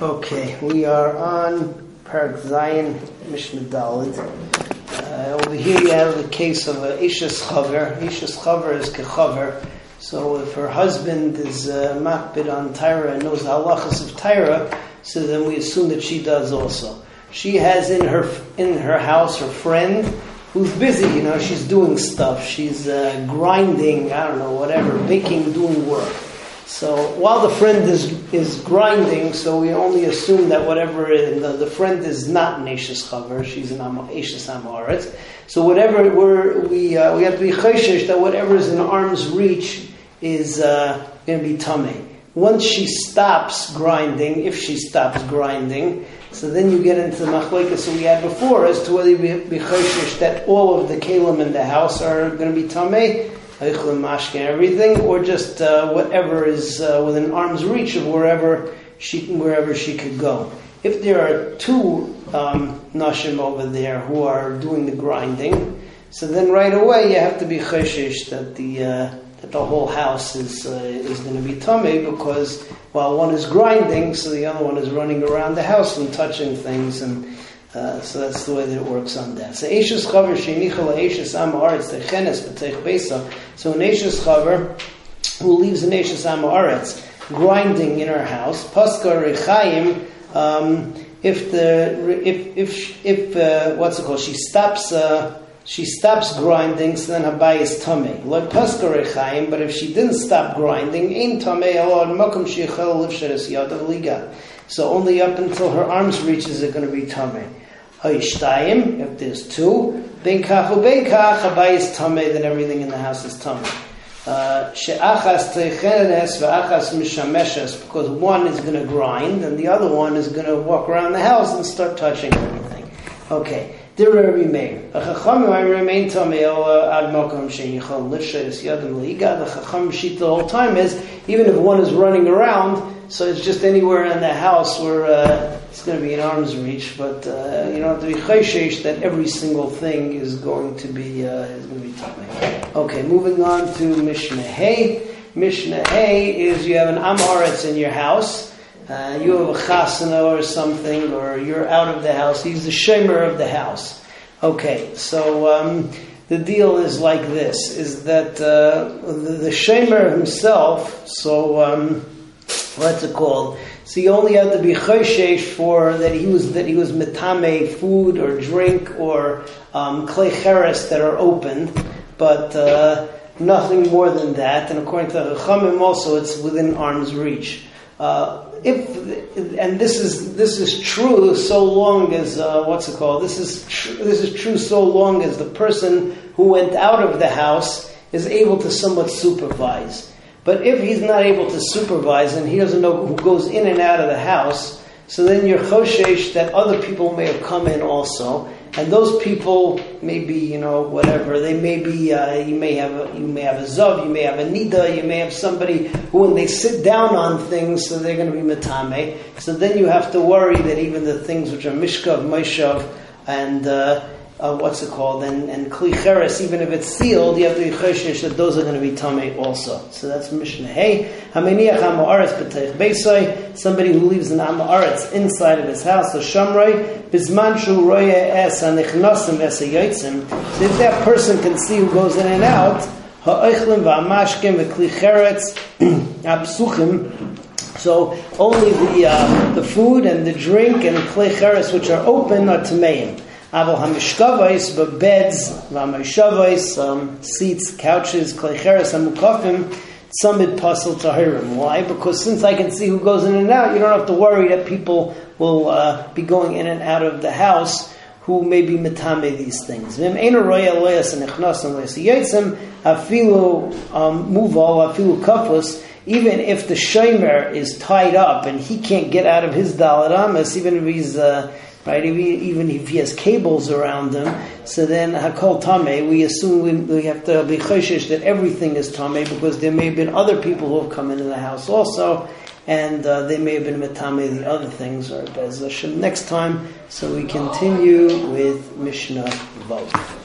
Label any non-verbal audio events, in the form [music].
Okay, we are on Perek Zayin, Mishnah Dalit. Uh, over here you have the case of a Ishas Chaver. Ishas Chaver is Kechaver. So if her husband is uh, makbid on Tyra and knows the halachas of Tyra, so then we assume that she does also. She has in her in her house her friend who's busy. You know, she's doing stuff. She's uh, grinding. I don't know, whatever, baking, doing work. So while the friend is, is grinding, so we only assume that whatever the, the friend is not an Ashes Chaver, she's an Ashes Amoritz. So whatever we're, we uh, we have to be chayshish that whatever is in arm's reach is uh, going to be tummy. Once she stops grinding, if she stops grinding, so then you get into the machlekes we had before as to whether you be chayshish that all of the kalim in the house are going to be tummy mashke everything, or just uh, whatever is uh, within arm's reach of wherever she wherever she could go. If there are two um, nashim over there who are doing the grinding, so then right away you have to be cheshish that the uh, that the whole house is uh, is going to be tummy because while one is grinding, so the other one is running around the house and touching things and uh, so that's the way that it works on that. So Eishes Chaver Sheinichel Eishes Am Haaretz Techenes B'Teich Besa. So an Eishes Chaver who leaves an Eishes Am Haaretz grinding in her house. Paska Rechaim. Um, if the if if if uh, what's it called? She stops. Uh, she stops grinding, so then her bay is tummy. Like paska rechaim, but if she didn't stop grinding, in tummy alon makom shichel livsheres yadav liga. So only up until her arms reaches are going to be tummy. Hayishtayim, if there's two, ben kach ben kach, habayis tameh, then everything in the house is tameh. Uh, she'achas teichenes ve'achas mishameshes, because one is going to grind and the other one is going to walk around the house and start touching everything. Okay. Dira remain. A chacham I remain tamei ad makom sheyichol lifshes yadam liga. The chacham sheet the whole time is even if one is running around, so it's just anywhere in the house where uh, it's going to be in arm's reach, but uh, you don't have to be chayshish that every single thing is going to be uh, is going to be tummy. Okay, moving on to Mishnah Hay. Mishnah Hay is you have an Amaretz in your house. Uh, you have a chasana or something, or you're out of the house. He's the shemer of the house. Okay, so um, the deal is like this: is that uh, the, the himself? So. Um, what's it called? So you only have to be choshesh for that he was that he was metame food or drink or um, cheres that are opened, but uh, nothing more than that. And according to the Chachamim, also it's within arm's reach. Uh, if and this is this is true so long as uh, what's it called? This is tr- this is true so long as the person who went out of the house is able to somewhat supervise. But if he's not able to supervise and he doesn't know who goes in and out of the house, so then you're choshesh that other people may have come in also, and those people may be, you know, whatever. They may be. Uh, you may have a, you may have a zav, you may have a nida, you may have somebody who, when they sit down on things, so they're going to be metame. So then you have to worry that even the things which are mishkav, maishav, and uh, uh, what's it called, and, and klicheres, even if it's sealed, you have to be choshesh that those are going to be tamei also. So that's Mishnah Hey. Hameniach b'teich somebody who leaves an ha'ma'aretz inside of his house, so shamrei, bizman shu roye es ha'nechnosim es ha'yotzim. So if that person can see who goes in and out, ha'oichlim va'amashkim v'klicheretz [clears throat] ha'psuchim, so only the uh, the food and the drink and klicheres which are open are tameim. Aval hamishkavais, but beds, v'amishavais, um, seats, couches, klecheres, hamukafim, tzamid patil tahirim. Why? Because since I can see who goes in and out, you don't have to worry that people will uh, be going in and out of the house who may be metame these things. Um. Even if the shomer is tied up and he can't get out of his dalaramas, even if he's uh, right? Even if he has cables around him, so then hakol tame, we assume we, we have to be choshesh that everything is tame because there may have been other people who have come into the house also, and uh, they may have been metame the other things or bez next time. So we continue with Mishnah Vav.